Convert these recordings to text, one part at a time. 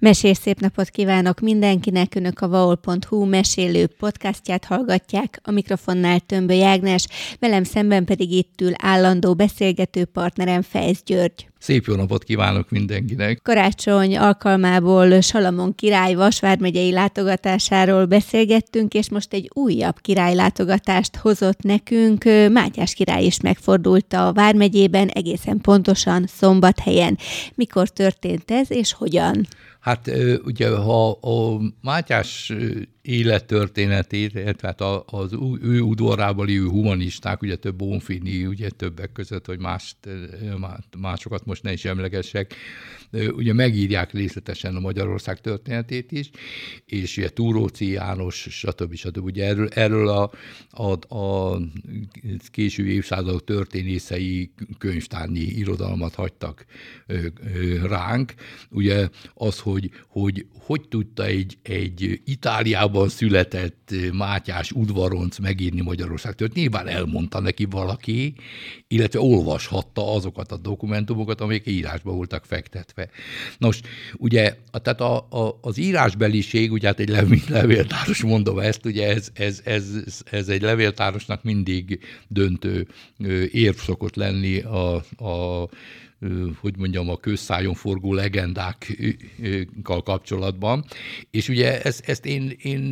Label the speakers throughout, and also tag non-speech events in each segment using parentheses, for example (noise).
Speaker 1: Mesés szép napot kívánok mindenkinek, Önök a vaol.hu mesélő podcastját hallgatják, a mikrofonnál Tömbö Jágnes, velem szemben pedig itt ül állandó beszélgető partnerem Fejsz György.
Speaker 2: Szép jó napot kívánok mindenkinek!
Speaker 1: Karácsony alkalmából Salamon király Vasvár megyei látogatásáról beszélgettünk, és most egy újabb király látogatást hozott nekünk. Mátyás király is megfordult a Vármegyében, egészen pontosan Szombathelyen. Mikor történt ez, és hogyan?
Speaker 2: Hát ugye, ha a Mátyás élettörténetét, illetve hát az ő udvarából lévő humanisták, ugye több Bonfini, ugye többek között, hogy más, másokat most ne is emlegessek, ugye megírják részletesen a Magyarország történetét is, és ugye Túróci János, stb. stb. Ugye erről, erről a, a, a késő évszázadok történészei könyvtárnyi irodalmat hagytak ránk. Ugye az, hogy hogy, hogy tudta egy, egy Itáliában született Mátyás udvaronc megírni Magyarország történet. Nyilván elmondta neki valaki, illetve olvashatta azokat a dokumentumokat, amelyek írásba voltak fektetve. Nos, ugye, tehát a, a, az írásbeliség, ugye hát egy (laughs) levéltáros mondom ezt, ugye ez, ez, ez, ez egy levéltárosnak mindig döntő érv szokott lenni a, a hogy mondjam, a közszájon forgó legendákkal kapcsolatban. És ugye ezt, ezt én, én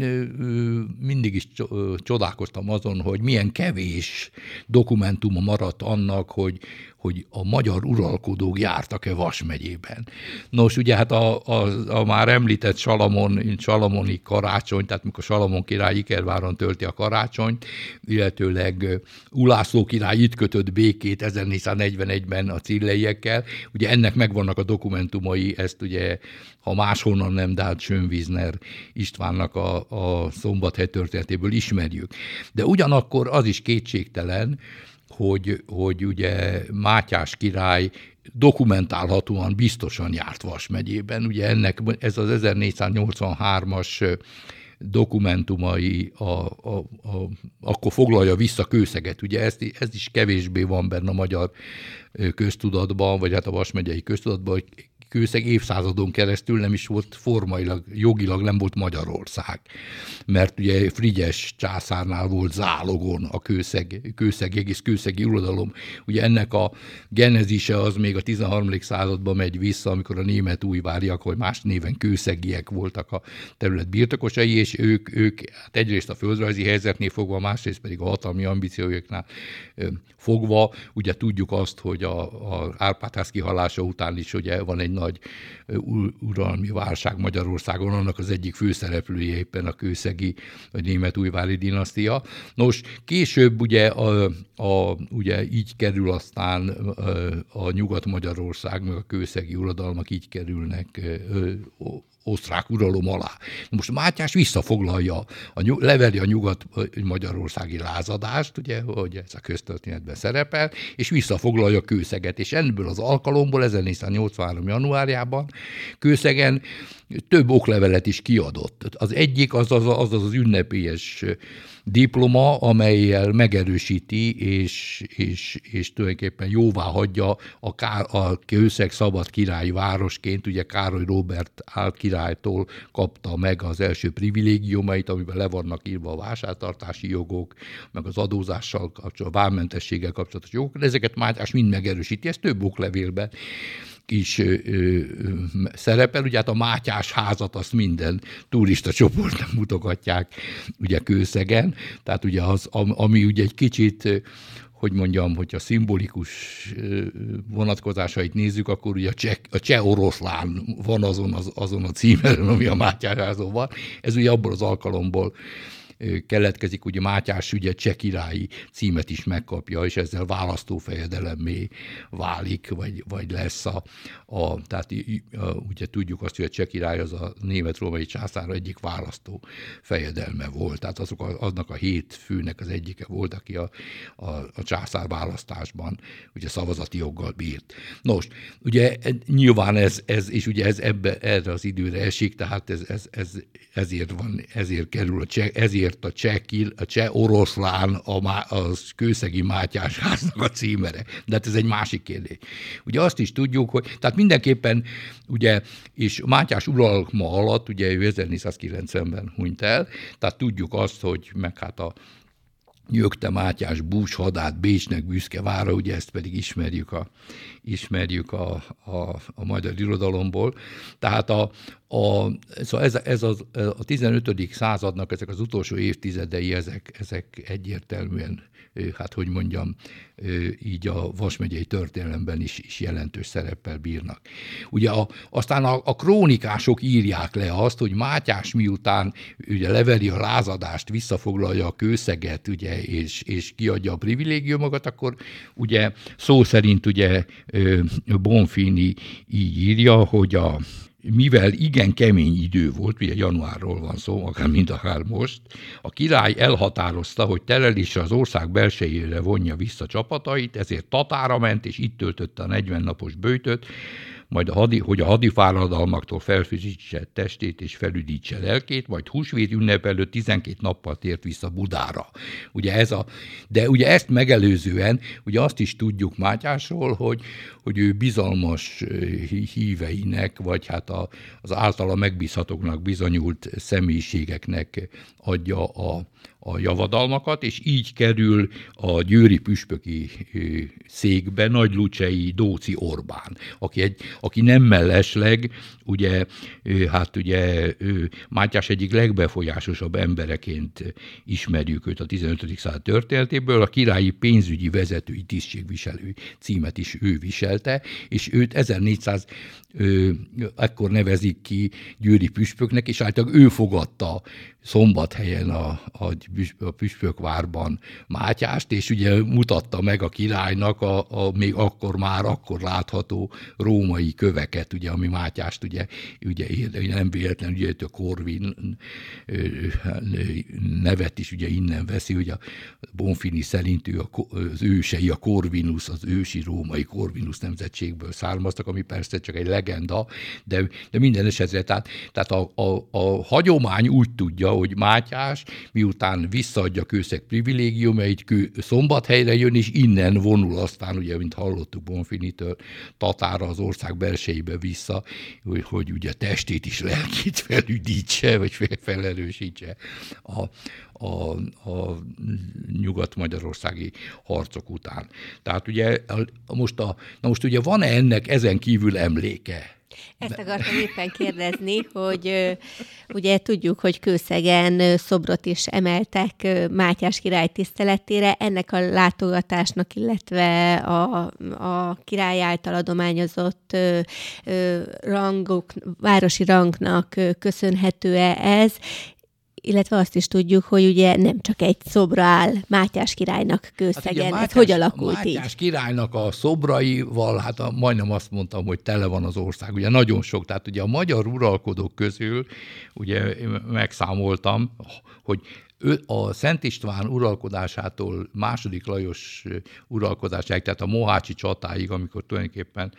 Speaker 2: mindig is csodálkoztam azon, hogy milyen kevés dokumentuma maradt annak, hogy, hogy a magyar uralkodók jártak-e Vas megyében. Nos, ugye hát a, a, a már említett Salamon, Salamoni karácsony, tehát mikor Salamon király Ikerváron tölti a karácsonyt, illetőleg Ulászló király itt kötött békét 1441-ben a cilleiekkel, ugye ennek megvannak a dokumentumai, ezt ugye ha máshonnan nem, de hát Sönvízner Istvánnak a, a szombathely történetéből ismerjük. De ugyanakkor az is kétségtelen, hogy, hogy ugye Mátyás király dokumentálhatóan biztosan járt Vas megyében. Ugye ennek ez az 1483-as dokumentumai a, a, a, akkor foglalja vissza kőszeget. Ugye ez, ez is kevésbé van benne a magyar köztudatban, vagy hát a Vas megyei köztudatban, hogy kőszeg évszázadon keresztül nem is volt formailag, jogilag nem volt Magyarország. Mert ugye Frigyes császárnál volt zálogon a kőszeg, kőszeg egész kőszegi uradalom. Ugye ennek a genezise az még a 13. században megy vissza, amikor a német újváriak, vagy más néven kőszegiek voltak a terület birtokosai, és ők, ők hát egyrészt a földrajzi helyzetnél fogva, másrészt pedig a hatalmi ambícióiknál fogva, ugye tudjuk azt, hogy a, a Árpádház kihalása után is ugye van egy nagy uralmi válság Magyarországon, annak az egyik főszereplője éppen a kőszegi, vagy német újvári dinasztia. Nos, később ugye, a, a, ugye így kerül aztán a Nyugat-Magyarország, meg a kőszegi uradalmak így kerülnek osztrák uralom alá. Most Mátyás visszafoglalja, a, leveli a nyugat-magyarországi lázadást, ugye, hogy ez a köztörténetben szerepel, és visszafoglalja Kőszeget, és ebből az alkalomból 1483. januárjában Kőszegen több oklevelet is kiadott. Az egyik az az az, az, az ünnepélyes diploma, amelyel megerősíti és, és, és tulajdonképpen jóvá hagyja a, Ká- a Kőszeg szabad királyi városként, ugye Károly Robert ált királytól kapta meg az első privilégiumait, amiben le vannak írva a vásártartási jogok, meg az adózással kapcsolatos, a vámmentességgel kapcsolatos jogok, de ezeket Mátyás mind megerősíti, ez több oklevélben is ö, ö, szerepel. Ugye hát a Mátyás házat azt minden turista csoportnak mutogatják ugye Kőszegen, tehát ugye az, ami ugye egy kicsit hogy mondjam, hogyha szimbolikus vonatkozásait nézzük, akkor ugye a cseh, a cseh oroszlán van azon, az, azon a címeren, ami a Mátyás házon van. Ez ugye abból az alkalomból keletkezik, ugye Mátyás ügye cseh királyi címet is megkapja, és ezzel választófejedelemmé válik, vagy, vagy lesz a, a tehát a, ugye tudjuk azt, hogy a cseh király az a német-római császár egyik választó fejedelme volt, tehát azok a, aznak a hét főnek az egyike volt, aki a, a, a császár választásban ugye szavazati joggal bírt. Nos, ugye nyilván ez, ez és ugye ez ebbe, erre az időre esik, tehát ez, ez, ez ezért van, ezért kerül a cseh, ezért azért a cseh, a cseh oroszlán a, má, a kőszegi Mátyás háznak a címere. De hát ez egy másik kérdés. Ugye azt is tudjuk, hogy tehát mindenképpen ugye, és Mátyás uralma alatt, ugye ő 1490-ben hunyt el, tehát tudjuk azt, hogy meg hát a Nyögte Mátyás bús hadát Bécsnek büszke vára, ugye ezt pedig ismerjük a, ismerjük a, a, a magyar irodalomból. Tehát a, a, szóval ez, ez az, a 15. századnak ezek az utolsó évtizedei, ezek, ezek egyértelműen hát hogy mondjam, így a Vas megyei történelemben is, is jelentős szereppel bírnak. Ugye a, aztán a, a krónikások írják le azt, hogy Mátyás miután ugye leveri a lázadást, visszafoglalja a kőszeget, ugye, és, és kiadja a privilégiumokat, akkor ugye szó szerint ugye Bonfini így írja, hogy a mivel igen kemény idő volt, ugye januárról van szó, akár mint akár most, a király elhatározta, hogy terelésre az ország belsejére vonja vissza csapatait, ezért Tatára ment, és itt töltötte a 40 napos bőtöt, majd a hadi, hogy a hadifáradalmaktól felfrissítse testét és felüdítse lelkét, majd húsvét ünnep előtt 12 nappal tért vissza Budára. Ugye ez a, de ugye ezt megelőzően, ugye azt is tudjuk Mátyásról, hogy, hogy ő bizalmas híveinek, vagy hát a, az általa megbízhatóknak bizonyult személyiségeknek adja a, a javadalmakat, és így kerül a győri püspöki székbe Nagy Lucsei Dóci Orbán, aki, egy, aki nem mellesleg, ugye, hát ugye Mátyás egyik legbefolyásosabb embereként ismerjük őt a 15. század történetéből, a királyi pénzügyi vezetői tisztségviselő címet is ő viselte, és őt 1400 ekkor nevezik ki győri püspöknek, és általában ő fogadta szombathelyen a, a, a Püspökvárban Mátyást, és ugye mutatta meg a királynak a, a még akkor már akkor látható római köveket, ugye, ami Mátyást ugye, ugye nem véletlen, ugye a Corvin nevet is ugye innen veszi, hogy a Bonfini szerint ő az ősei, a Corvinus, az ősi római Corvinus nemzetségből származtak, ami persze csak egy legenda, de, de minden esetre, tehát, tehát a, a, a hagyomány úgy tudja, hogy Mátyás miután visszaadja kőszeg privilégiumait, kő, szombathelyre jön, és innen vonul aztán, ugye, mint hallottuk Bonfinitől, Tatára az ország belsejébe vissza, hogy, hogy ugye testét is lelkét felüdítse, vagy felerősítse a, a, a nyugat-magyarországi harcok után. Tehát ugye most, a, na most ugye van-e ennek ezen kívül emléke?
Speaker 1: Ezt akartam éppen kérdezni, hogy ugye tudjuk, hogy Kőszegen szobrot is emeltek Mátyás király tiszteletére. Ennek a látogatásnak, illetve a, a király által adományozott rangok, városi rangnak köszönhető-e ez, illetve azt is tudjuk, hogy ugye nem csak egy szobra áll Mátyás királynak kőszegen. Hát Mátyás, Ez hogy alakult
Speaker 2: Mátyás így? Mátyás királynak a szobraival, hát a, majdnem azt mondtam, hogy tele van az ország. Ugye nagyon sok, tehát ugye a magyar uralkodók közül, ugye megszámoltam, hogy a Szent István uralkodásától második Lajos uralkodásáig, tehát a Mohácsi csatáig, amikor tulajdonképpen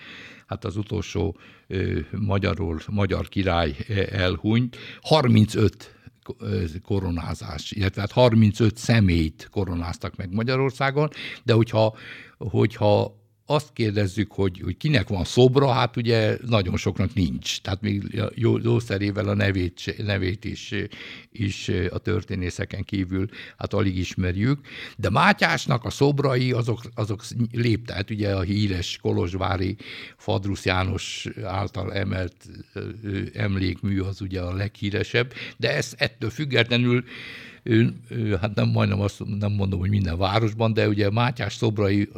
Speaker 2: hát az utolsó magyarul, magyar király elhunyt, 35 koronázás, illetve hát 35 személyt koronáztak meg Magyarországon, de hogyha, hogyha azt kérdezzük, hogy, hogy kinek van szobra, hát ugye nagyon soknak nincs. Tehát még jó, jó szerével a nevét, nevét is, is a történészeken kívül hát alig ismerjük. De Mátyásnak a szobrai azok, azok lép, tehát ugye a híres Kolozsvári Fadrusz János által emelt emlékmű az ugye a leghíresebb, de ez ettől függetlenül ő, ő, hát nem majdnem azt nem mondom, hogy minden városban, de ugye Mátyás szobrai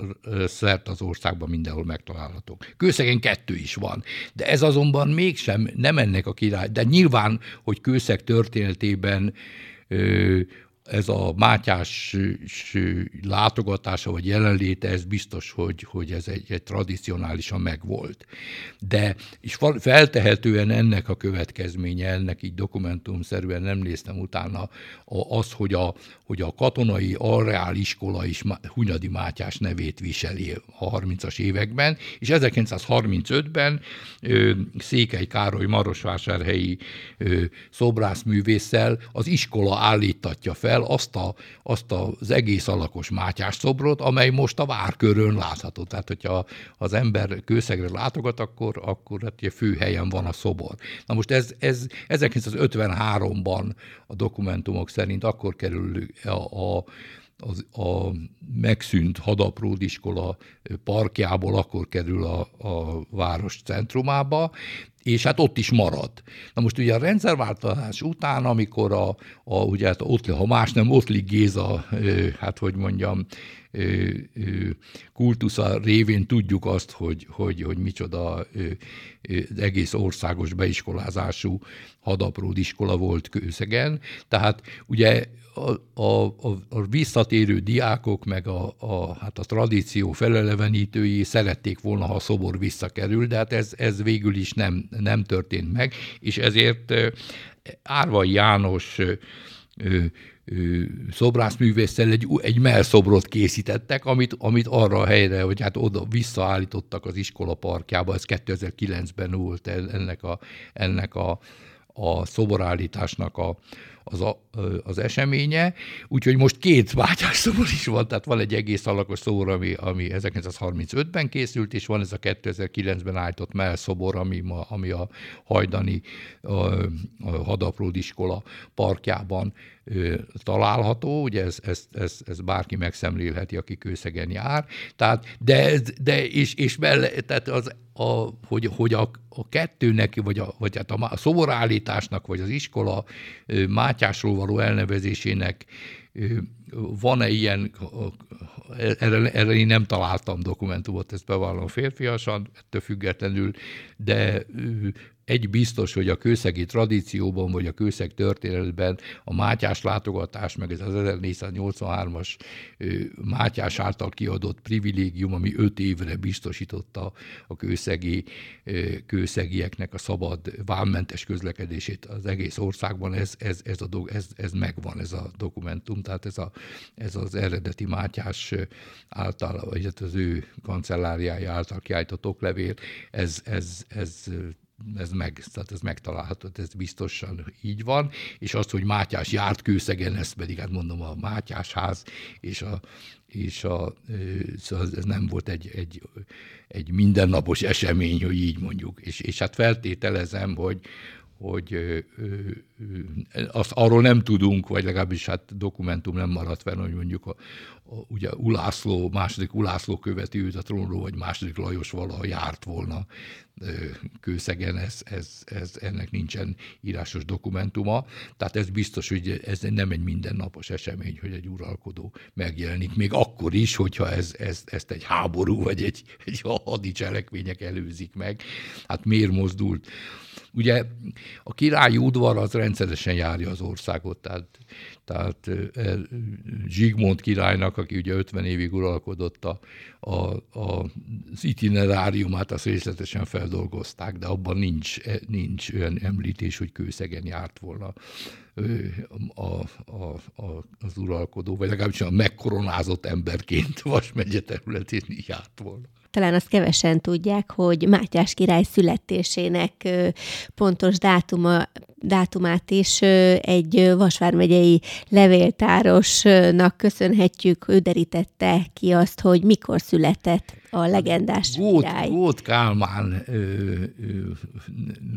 Speaker 2: szert az országban mindenhol megtalálhatók. Kőszegen kettő is van, de ez azonban mégsem nem ennek a király, de nyilván, hogy kőszeg történetében ez a Mátyás látogatása vagy jelenléte, ez biztos, hogy, hogy ez egy, egy tradicionálisan megvolt. De, és feltehetően ennek a következménye, ennek így dokumentumszerűen nem néztem utána, az, hogy a, hogy a katonai alreál iskola is Hunyadi Mátyás nevét viseli a 30-as években, és 1935-ben Székely Károly Marosvásárhelyi szobrászművésszel az iskola állítatja fel azt, a, azt az egész alakos Mátyás szobrot, amely most a várkörön látható. Tehát, hogyha az ember kőszegre látogat, akkor, akkor hát fő helyen van a szobor. Na most ez, ez 1953-ban a dokumentumok szerint akkor kerül a, a az, a megszűnt hadapródiskola parkjából akkor kerül a, a város centrumába, és hát ott is marad. Na most ugye a rendszerváltás után, amikor a, a ugye hát ott, ha más nem, ott Géza, hát hogy mondjam, kultusza révén tudjuk azt, hogy, hogy, hogy micsoda egész országos beiskolázású hadapród iskola volt Kőszegen. Tehát ugye a, a, a visszatérő diákok, meg a, a, hát a tradíció felelevenítői szerették volna, ha a szobor visszakerül, de hát ez, ez végül is nem, nem történt meg, és ezért Árvai János szobrászművésszel egy, egy melszobrot készítettek, amit, amit arra a helyre, hogy hát oda visszaállítottak az iskola parkjába, ez 2009-ben volt ennek a, ennek a, a szoborállításnak a, az, a, az eseménye, úgyhogy most két Mátyás szobor is van, tehát van egy egész alakos szobor, ami, ami 1935-ben készült, és van ez a 2009-ben állított melszobor, ami, ma, ami a hajdani a, a hadapródiskola parkjában található, ugye ez, ez, ez, ez bárki megszemlélheti, aki kőszegen jár, tehát, de, de és, és melle, tehát az, a, hogy, hogy a, a kettőnek, vagy, a, vagy hát a szoborállításnak, vagy az iskola Mátyásról való elnevezésének van-e ilyen, erre, erre én nem találtam dokumentumot, ezt bevallom férfiasan, ettől függetlenül, de egy biztos, hogy a kőszegi tradícióban, vagy a kőszeg történetben a Mátyás látogatás, meg ez az 1483-as Mátyás által kiadott privilégium, ami öt évre biztosította a kőszegi, kőszegieknek a szabad vámmentes közlekedését az egész országban, ez, ez, ez, a, ez, ez megvan, ez a dokumentum, tehát ez, a, ez az eredeti Mátyás által, vagy hát az ő kancelláriája által kiállított oklevél, ez, ez, ez ez, meg, tehát ez megtalálható, ez biztosan így van, és azt, hogy Mátyás járt kőszegen, ezt pedig hát mondom a Mátyás ház, és, a, és a, szóval ez nem volt egy, egy, egy mindennapos esemény, hogy így mondjuk. És, és hát feltételezem, hogy, hogy azt arról nem tudunk, vagy legalábbis hát dokumentum nem maradt fel, hogy mondjuk a, a, ugye Ulászló, második Ulászló követi őt a trónról, vagy második Lajos valaha járt volna kőszegen, ez, ez, ez, ennek nincsen írásos dokumentuma. Tehát ez biztos, hogy ez nem egy mindennapos esemény, hogy egy uralkodó megjelenik, még akkor is, hogyha ez, ez, ezt egy háború vagy egy, egy hadicselekmények előzik meg. Hát miért mozdult? Ugye a királyi udvar az rendszeresen járja az országot, tehát, tehát Zsigmond királynak, aki ugye 50 évig uralkodott, a, a, a, az itineráriumát azt részletesen feldolgozták, de abban nincs, e, nincs olyan említés, hogy kőszegen járt volna a, a, a, az uralkodó, vagy legalábbis a megkoronázott emberként Vas megye területén járt volna
Speaker 1: talán azt kevesen tudják, hogy Mátyás király születésének pontos dátuma, dátumát is egy Vasvár megyei levéltárosnak köszönhetjük. Ő derítette ki azt, hogy mikor született a legendás
Speaker 2: Gót,
Speaker 1: király.
Speaker 2: Gót Kálmán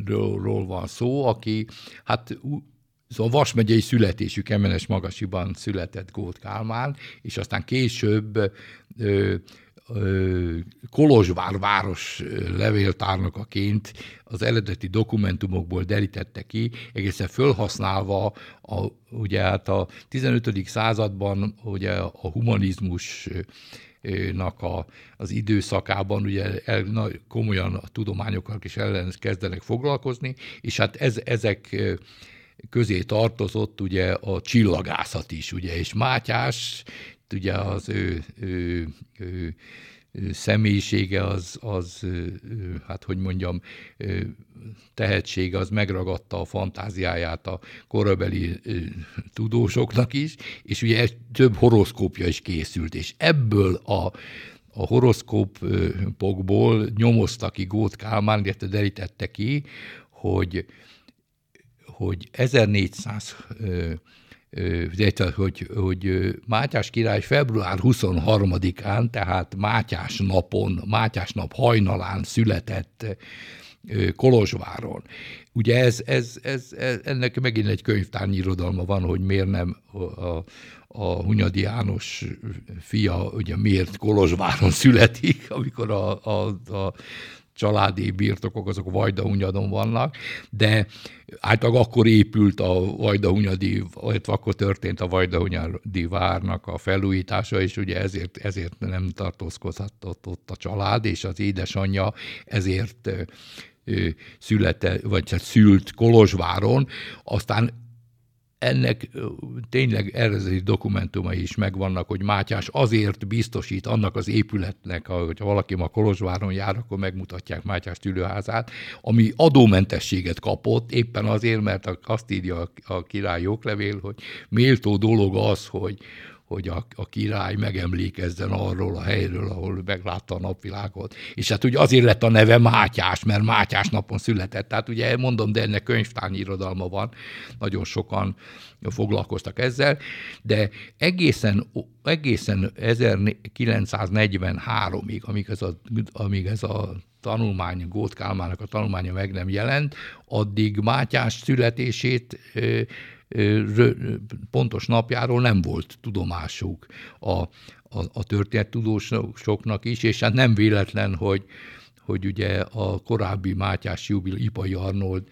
Speaker 2: ról van szó, aki hát Szóval Vas megyei születésű Kemenes Magasiban született Gót Kálmán, és aztán később ö, Kolozsvár város levéltárnokaként az eredeti dokumentumokból derítette ki, egészen fölhasználva a, ugye hát a 15. században ugye a humanizmus nak a, az időszakában ugye el, na, komolyan a tudományokkal is ellen kezdenek foglalkozni, és hát ez, ezek közé tartozott ugye a csillagászat is, ugye, és Mátyás, ugye az ő, ő, ő személyisége az, az, hát hogy mondjam, tehetsége az megragadta a fantáziáját a korabeli tudósoknak is, és ugye több horoszkópja is készült, és ebből a, a horoszkópokból nyomozta ki Gót Kálmán, illetve derítette ki, hogy, hogy 1400 hogy, hogy Mátyás király február 23-án, tehát Mátyás napon, Mátyás nap hajnalán született Kolozsváron. Ugye ez, ez, ez, ez, ennek megint egy könyvtárnyi irodalma van, hogy miért nem a, a Hunyadi János fia, ugye miért Kolozsváron (laughs) születik, amikor a, a, a családi birtokok, azok Vajdahunyadon vannak, de általában akkor épült a Vajdahunyadi, vagy akkor történt a Vajdahunyadi várnak a felújítása, és ugye ezért, ezért nem tartózkodhatott ott a család, és az édesanyja ezért születe, vagy szült Kolozsváron, aztán ennek tényleg eredeti dokumentumai is megvannak, hogy Mátyás azért biztosít annak az épületnek, hogyha valaki ma Kolozsváron jár, akkor megmutatják Mátyás tülőházát, ami adómentességet kapott, éppen azért, mert azt írja a király joglevél, hogy méltó dolog az, hogy, hogy a, a király megemlékezzen arról a helyről, ahol meglátta a napvilágot. És hát ugye azért lett a neve Mátyás, mert Mátyás napon született. Tehát ugye mondom, de ennek könyvtárnyi irodalma van, nagyon sokan foglalkoztak ezzel, de egészen, egészen 1943-ig, amíg ez a, amíg ez a tanulmány, Gót Kálmának a tanulmánya meg nem jelent, addig Mátyás születését pontos napjáról nem volt tudomásuk a, a, a történettudósoknak is, és hát nem véletlen, hogy, hogy ugye a korábbi Mátyás Jubil Ipai Arnold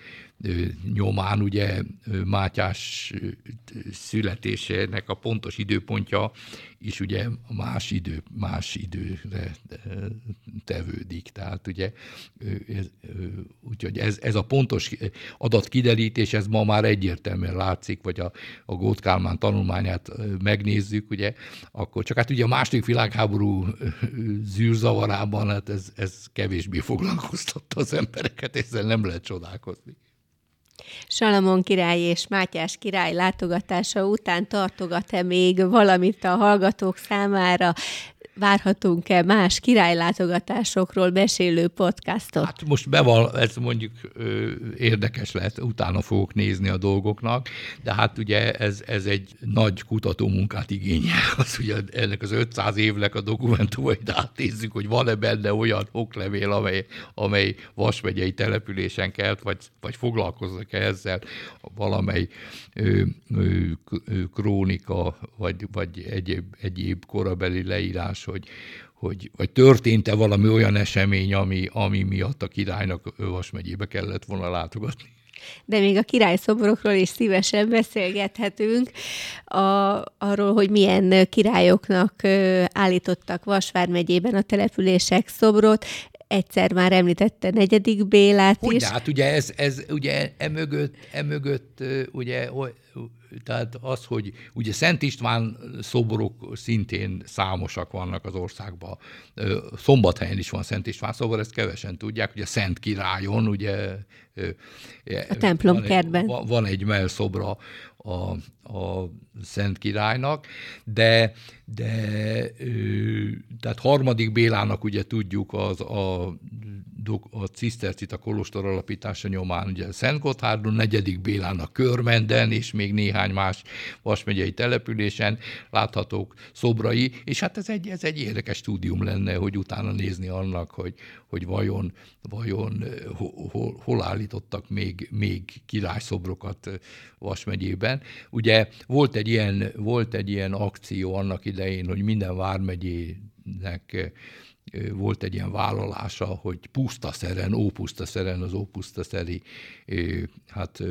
Speaker 2: nyomán ugye Mátyás születésének a pontos időpontja is ugye más idő, más időre tevődik. Tehát ugye ez, úgyhogy ez, ez a pontos adatkiderítés, ez ma már egyértelműen látszik, vagy a, a Gót Kálmán tanulmányát megnézzük, ugye, akkor csak hát ugye a második világháború zűrzavarában hát ez, ez kevésbé foglalkoztatta az embereket, ezzel nem lehet csodálkozni.
Speaker 1: Salamon király és Mátyás király látogatása után tartogat-e még valamit a hallgatók számára? Várhatunk-e más királylátogatásokról besélő podcastot?
Speaker 2: Hát most beval, ez mondjuk ö, érdekes lehet, utána fogok nézni a dolgoknak, de hát ugye ez, ez egy nagy kutatómunkát igényel. (laughs) Az ugye ennek az 500 évnek a dokumentumait átnézzük, hogy van-e benne olyan oklevél, amely, amely Vasmegyei településen kelt, vagy, vagy foglalkoznak -e ezzel valamely ö, ö, krónika, vagy, vagy egyéb, egyéb korabeli leírás, hogy, hogy vagy történt-e valami olyan esemény, ami, ami miatt a királynak Vas megyébe kellett volna látogatni.
Speaker 1: De még a királyszobrokról is szívesen beszélgethetünk, a, arról, hogy milyen királyoknak állítottak Vasvár megyében a települések szobrot. Egyszer már említette negyedik Bélát
Speaker 2: hogy
Speaker 1: is.
Speaker 2: Hát ugye ez, ez ugye emögött, emögött ugye tehát az, hogy ugye Szent István szobrok szintén számosak vannak az országban. Szombathelyen is van Szent István szobor, ezt kevesen tudják, ugye Szent Királyon, ugye
Speaker 1: a templomkertben.
Speaker 2: Van, van egy melszobra a, a Szent Királynak, de, de tehát harmadik Bélának ugye tudjuk az a a cisztercit a kolostor alapítása nyomán, ugye Szent Gotthárdon, negyedik Bélának Körmenden, és még néhány más vasmegyei településen láthatók szobrai, és hát ez egy, ez egy érdekes stúdium lenne, hogy utána nézni annak, hogy, hogy vajon, vajon hol, hol állítottak még, még királyszobrokat Vas megyében. Ugye volt egy, ilyen, volt egy ilyen akció annak idején, hogy minden vármegyének volt egy ilyen vállalása, hogy pusztaszeren, ópusztaszeren, az ópusztaszeri hát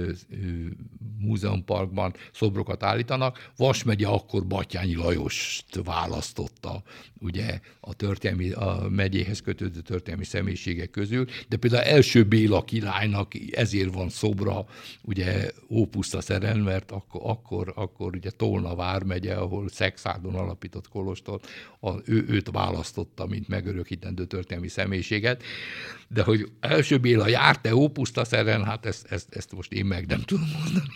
Speaker 2: múzeumparkban szobrokat állítanak. Vas megye akkor Batyányi Lajost választotta ugye a, történelmi, a megyéhez kötődő történelmi személyiségek közül, de például első Béla királynak ezért van szobra, ugye Ópuszta Szeren, mert akkor, akkor, akkor ugye Tolna vármegye, ahol Szexádon alapított kolostor, a, ő, őt választotta, mint megörökítendő történelmi személyiséget, de hogy első Béla járt-e Ópuszta Szeren, hát ezt, ezt, ezt most én meg nem tudom mondani.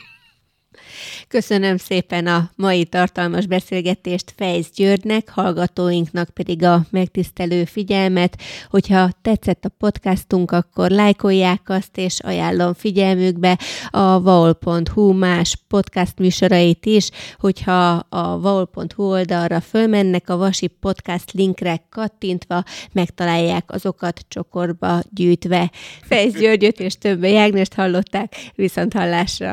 Speaker 1: Köszönöm szépen a mai tartalmas beszélgetést Fejsz Györgynek, hallgatóinknak pedig a megtisztelő figyelmet. Hogyha tetszett a podcastunk, akkor lájkolják azt, és ajánlom figyelmükbe a vaol.hu más podcast műsorait is, hogyha a vaol.hu oldalra fölmennek, a Vasi Podcast linkre kattintva megtalálják azokat csokorba gyűjtve. Fejsz Györgyöt és több Jágnest hallották, viszont hallásra!